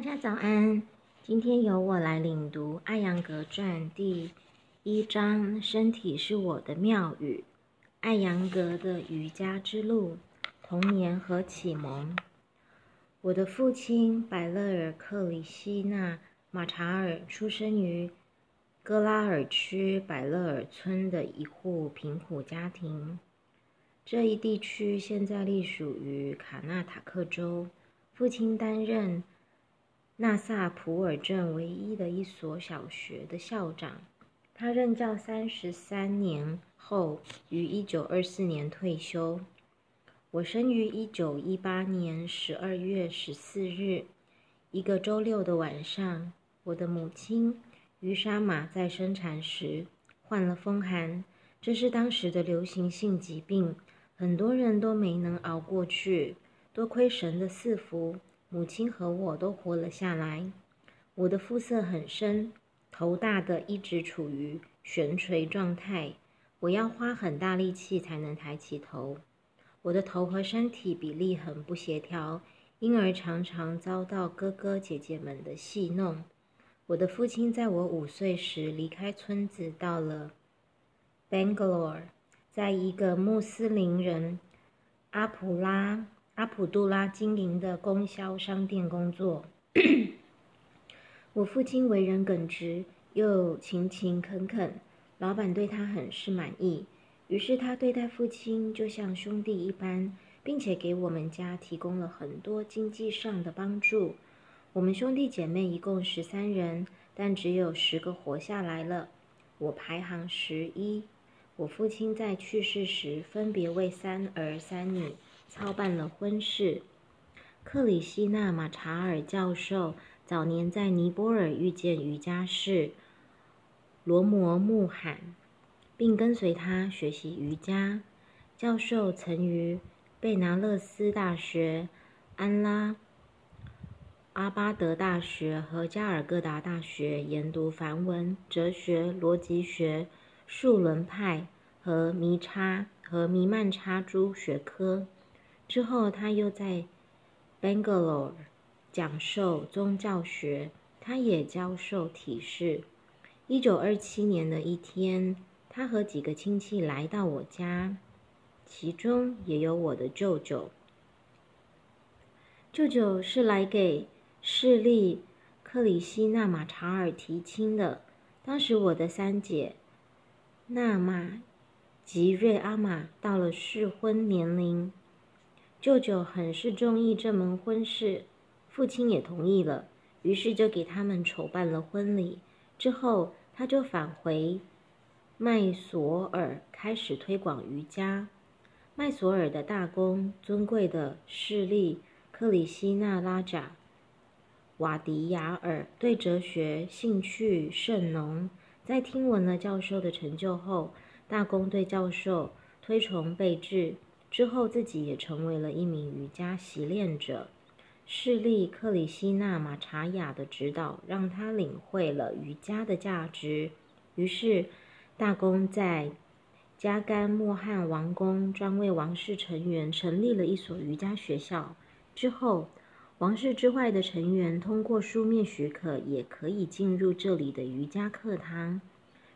大家早安，今天由我来领读《艾扬格传》第一章。身体是我的庙宇。艾扬格的瑜伽之路，童年和启蒙。我的父亲百勒尔克里希纳马查尔出生于戈拉尔区百勒尔村的一户贫苦家庭。这一地区现在隶属于卡纳塔克州。父亲担任纳萨普尔镇唯一的一所小学的校长。他任教三十三年后，于一九二四年退休。我生于一九一八年十二月十四日，一个周六的晚上。我的母亲于沙马在生产时患了风寒，这是当时的流行性疾病，很多人都没能熬过去。多亏神的赐福，母亲和我都活了下来。我的肤色很深。头大的一直处于悬垂状态，我要花很大力气才能抬起头。我的头和身体比例很不协调，因而常常遭到哥哥姐姐们的戏弄。我的父亲在我五岁时离开村子，到了 Bangalore，在一个穆斯林人阿普拉阿普杜拉经营的供销商店工作。我父亲为人耿直又勤勤恳恳，老板对他很是满意，于是他对待父亲就像兄弟一般，并且给我们家提供了很多经济上的帮助。我们兄弟姐妹一共十三人，但只有十个活下来了，我排行十一。我父亲在去世时，分别为三儿三女操办了婚事。克里希纳马查尔教授。早年在尼泊尔遇见瑜伽士罗摩穆罕，并跟随他学习瑜伽。教授曾于贝拿勒斯大学、安拉阿巴德大学和加尔各答大学研读梵文、哲学、逻辑学、数轮派和弥叉和弥曼叉诸学科。之后，他又在 Bangalore。讲授宗教学，他也教授体式。一九二七年的一天，他和几个亲戚来到我家，其中也有我的舅舅。舅舅是来给势力克里希纳马查尔提亲的。当时我的三姐纳玛吉瑞阿玛到了适婚年龄，舅舅很是中意这门婚事。父亲也同意了，于是就给他们筹办了婚礼。之后，他就返回麦索尔，开始推广瑜伽。麦索尔的大公尊贵的势力克里希纳拉贾瓦迪亚尔对哲学兴趣甚浓。在听闻了教授的成就后，大公对教授推崇备至。之后，自己也成为了一名瑜伽习练者。势力克里希纳马查雅的指导，让他领会了瑜伽的价值。于是，大公在加甘莫汉王宫专为王室成员成立了一所瑜伽学校。之后，王室之外的成员通过书面许可，也可以进入这里的瑜伽课堂。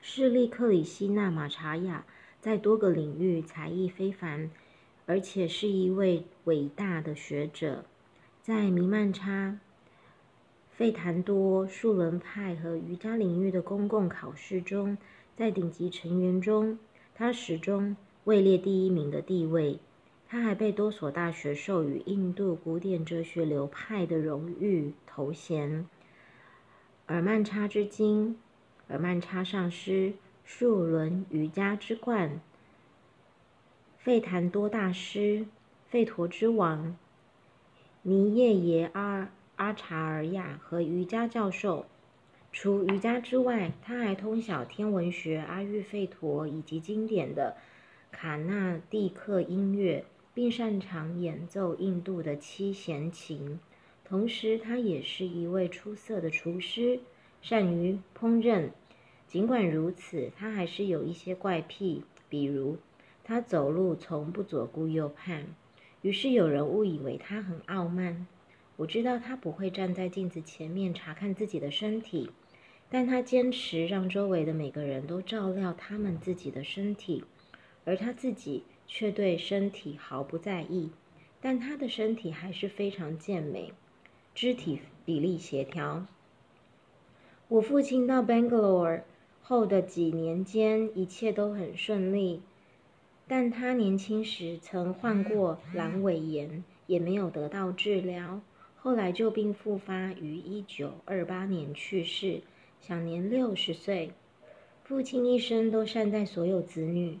势力克里希纳马查雅在多个领域才艺非凡，而且是一位伟大的学者。在弥曼叉、费檀多、数轮派和瑜伽领域的公共考试中，在顶级成员中，他始终位列第一名的地位。他还被多所大学授予印度古典哲学流派的荣誉头衔——尔曼叉之金、尔曼叉上师、数轮瑜伽之冠、费檀多大师、费陀之王。尼叶耶阿阿查尔亚和瑜伽教授。除瑜伽之外，他还通晓天文学、阿育吠陀以及经典的卡纳蒂克音乐，并擅长演奏印度的七弦琴。同时，他也是一位出色的厨师，善于烹饪。尽管如此，他还是有一些怪癖，比如他走路从不左顾右盼。于是有人误以为他很傲慢。我知道他不会站在镜子前面查看自己的身体，但他坚持让周围的每个人都照料他们自己的身体，而他自己却对身体毫不在意。但他的身体还是非常健美，肢体比例协调。我父亲到 Bangalore 后的几年间，一切都很顺利，但他年轻时曾患过阑尾炎，也没有得到治疗。后来旧病复发，于一九二八年去世，享年六十岁。父亲一生都善待所有子女。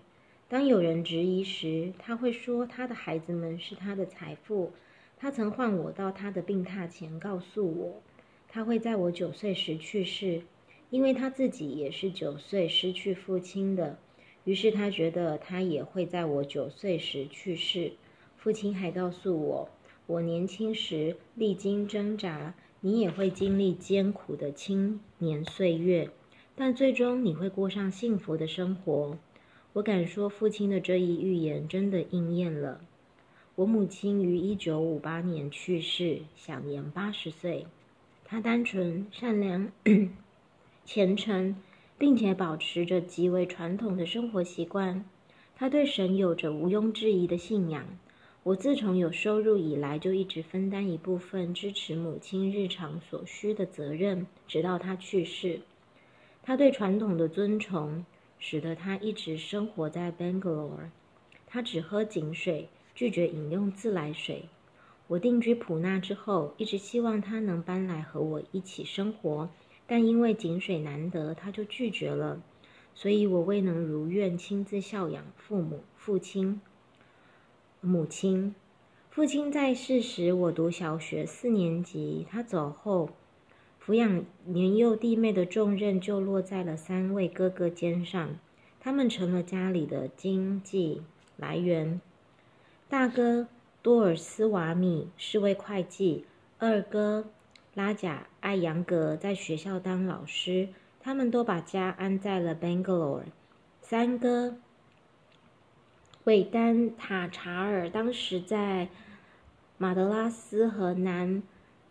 当有人质疑时，他会说他的孩子们是他的财富。他曾唤我到他的病榻前，告诉我。他会在我九岁时去世，因为他自己也是九岁失去父亲的。于是他觉得他也会在我九岁时去世。父亲还告诉我，我年轻时历经挣扎，你也会经历艰苦的青年岁月，但最终你会过上幸福的生活。我敢说，父亲的这一预言真的应验了。我母亲于一九五八年去世，享年八十岁。她单纯、善良、虔诚，并且保持着极为传统的生活习惯。他对神有着毋庸置疑的信仰。我自从有收入以来，就一直分担一部分支持母亲日常所需的责任，直到他去世。他对传统的尊崇，使得他一直生活在 Bangalore。他只喝井水，拒绝饮用自来水。我定居普纳之后，一直希望他能搬来和我一起生活，但因为井水难得，他就拒绝了。所以我未能如愿亲自孝养父母、父亲、母亲。父亲在世时，我读小学四年级；他走后，抚养年幼弟妹的重任就落在了三位哥哥肩上，他们成了家里的经济来源。大哥。多尔斯瓦米是位会计，二哥拉贾艾扬格在学校当老师，他们都把家安在了 Bangalore。三哥韦丹塔查尔当时在马德拉斯和南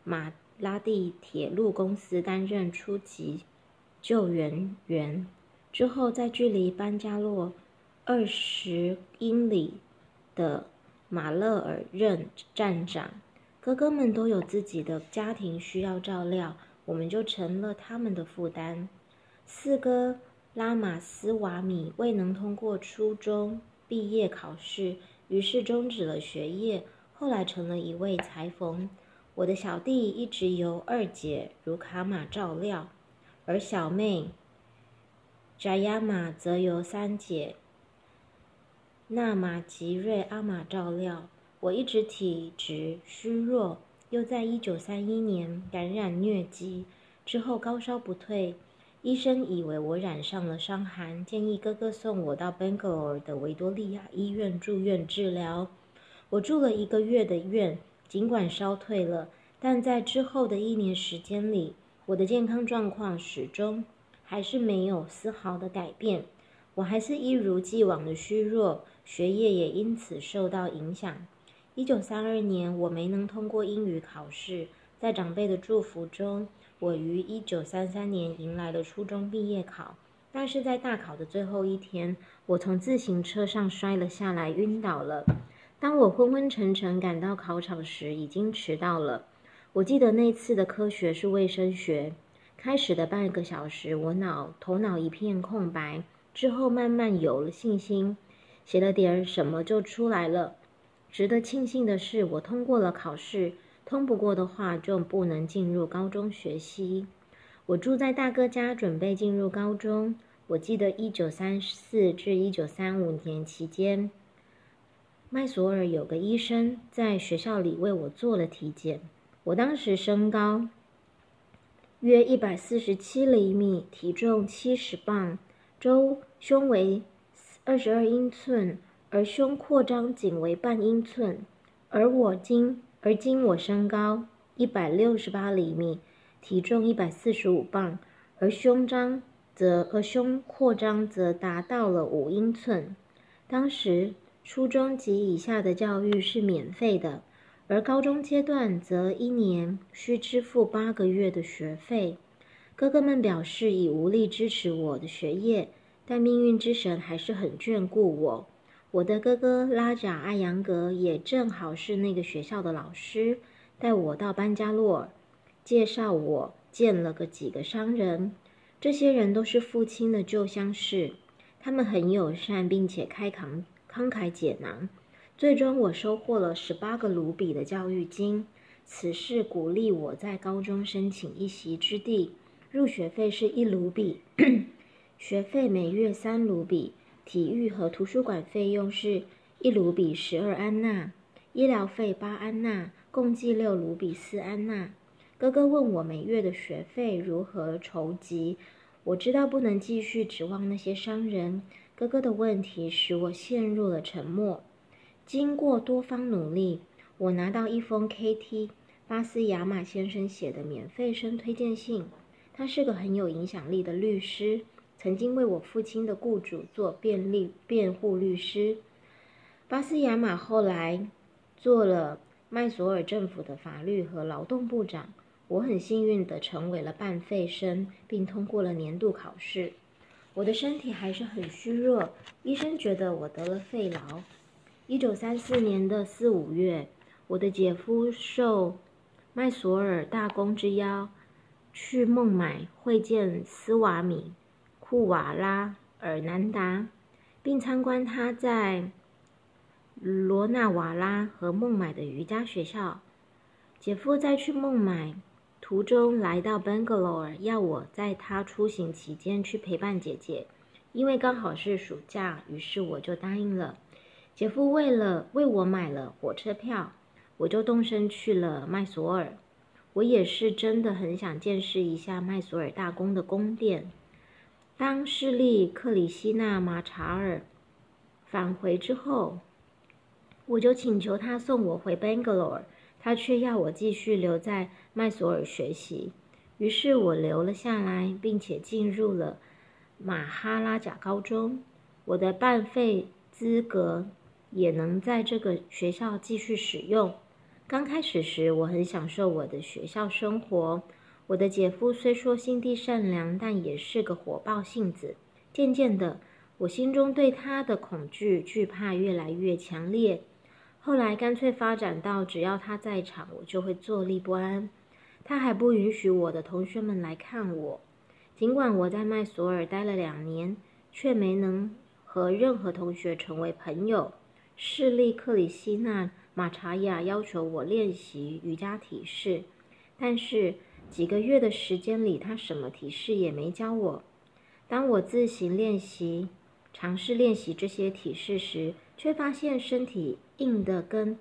马拉蒂铁路公司担任初级救援员，之后在距离班加洛二十英里的。马勒尔任站长，哥哥们都有自己的家庭需要照料，我们就成了他们的负担。四哥拉马斯瓦米未能通过初中毕业考试，于是终止了学业，后来成了一位裁缝。我的小弟一直由二姐如卡玛照料，而小妹扎亚玛则由三姐。纳玛吉瑞阿玛照料我，一直体质虚弱，又在一九三一年感染疟疾之后高烧不退，医生以为我染上了伤寒，建议哥哥送我到 Bangalore 的维多利亚医院住院治疗。我住了一个月的院，尽管烧退了，但在之后的一年时间里，我的健康状况始终还是没有丝毫的改变，我还是一如既往的虚弱。学业也因此受到影响。一九三二年，我没能通过英语考试。在长辈的祝福中，我于一九三三年迎来了初中毕业考。但是在大考的最后一天，我从自行车上摔了下来，晕倒了。当我昏昏沉沉赶到考场时，已经迟到了。我记得那次的科学是卫生学。开始的半个小时，我脑头脑一片空白，之后慢慢有了信心。写了点什么就出来了。值得庆幸的是，我通过了考试。通不过的话，就不能进入高中学习。我住在大哥家，准备进入高中。我记得一九三四至一九三五年期间，麦索尔有个医生在学校里为我做了体检。我当时身高约一百四十七厘米，体重七十磅，周胸围。二十二英寸，而胸扩张仅为半英寸，而我今而今我身高一百六十八厘米，体重一百四十五磅，而胸张则而胸扩张则达到了五英寸。当时初中及以下的教育是免费的，而高中阶段则一年需支付八个月的学费。哥哥们表示已无力支持我的学业，但命运之神还是很眷顾我。我的哥哥拉贾艾扬格也正好是那个学校的老师，带我到班加洛尔，介绍我见了个几个商人。这些人都是父亲的旧相识，他们很友善，并且开慷慷慨解囊。最终，我收获了十八个卢比的教育金。此事鼓励我在高中申请一席之地，入学费是一卢比，学费每月三卢比。体育和图书馆费用是一卢比十二安娜，医疗费八安娜，共计六卢比四安娜。哥哥问我每月的学费如何筹集，我知道不能继续指望那些商人。哥哥的问题使我陷入了沉默。经过多方努力，我拿到一封 K.T. 巴斯亚马先生写的免费生推荐信。他是个很有影响力的律师。曾经为我父亲的雇主做便利辩护律师，巴斯亚马后来做了麦索尔政府的法律和劳动部长。我很幸运地成为了半费生，并通过了年度考试。我的身体还是很虚弱，医生觉得我得了肺痨。一九三四年的四五月，我的姐夫受麦索尔大公之邀，去孟买会见斯瓦米。库瓦拉尔南达，并参观他在罗纳瓦拉和孟买的瑜伽学校。姐夫在去孟买途中来到 Bangalore，要我在他出行期间去陪伴姐姐，因为刚好是暑假，于是我就答应了。姐夫为了为我买了火车票，我就动身去了麦索尔。我也是真的很想见识一下麦索尔大公的宫殿。当势力克里希纳马查尔返回之后，我就请求他送我回 Bangalore，他却要我继续留在麦索尔学习。于是我留了下来，并且进入了马哈拉贾高中。我的半费资格也能在这个学校继续使用。刚开始时，我很享受我的学校生活。我的姐夫虽说心地善良，但也是个火爆性子。渐渐的，我心中对他的恐惧、惧怕越来越强烈。后来干脆发展到，只要他在场，我就会坐立不安。他还不允许我的同学们来看我。尽管我在麦索尔待了两年，却没能和任何同学成为朋友。势利克里希纳马查亚要求我练习瑜伽体式，但是。几个月的时间里，他什么提示也没教我。当我自行练习、尝试练习这些体式时，却发现身体硬得跟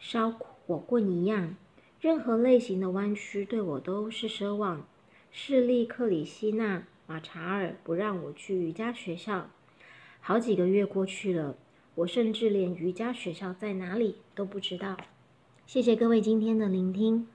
烧火棍一样。任何类型的弯曲对我都是奢望。势力克里希纳马查尔不让我去瑜伽学校。好几个月过去了，我甚至连瑜伽学校在哪里都不知道。谢谢各位今天的聆听。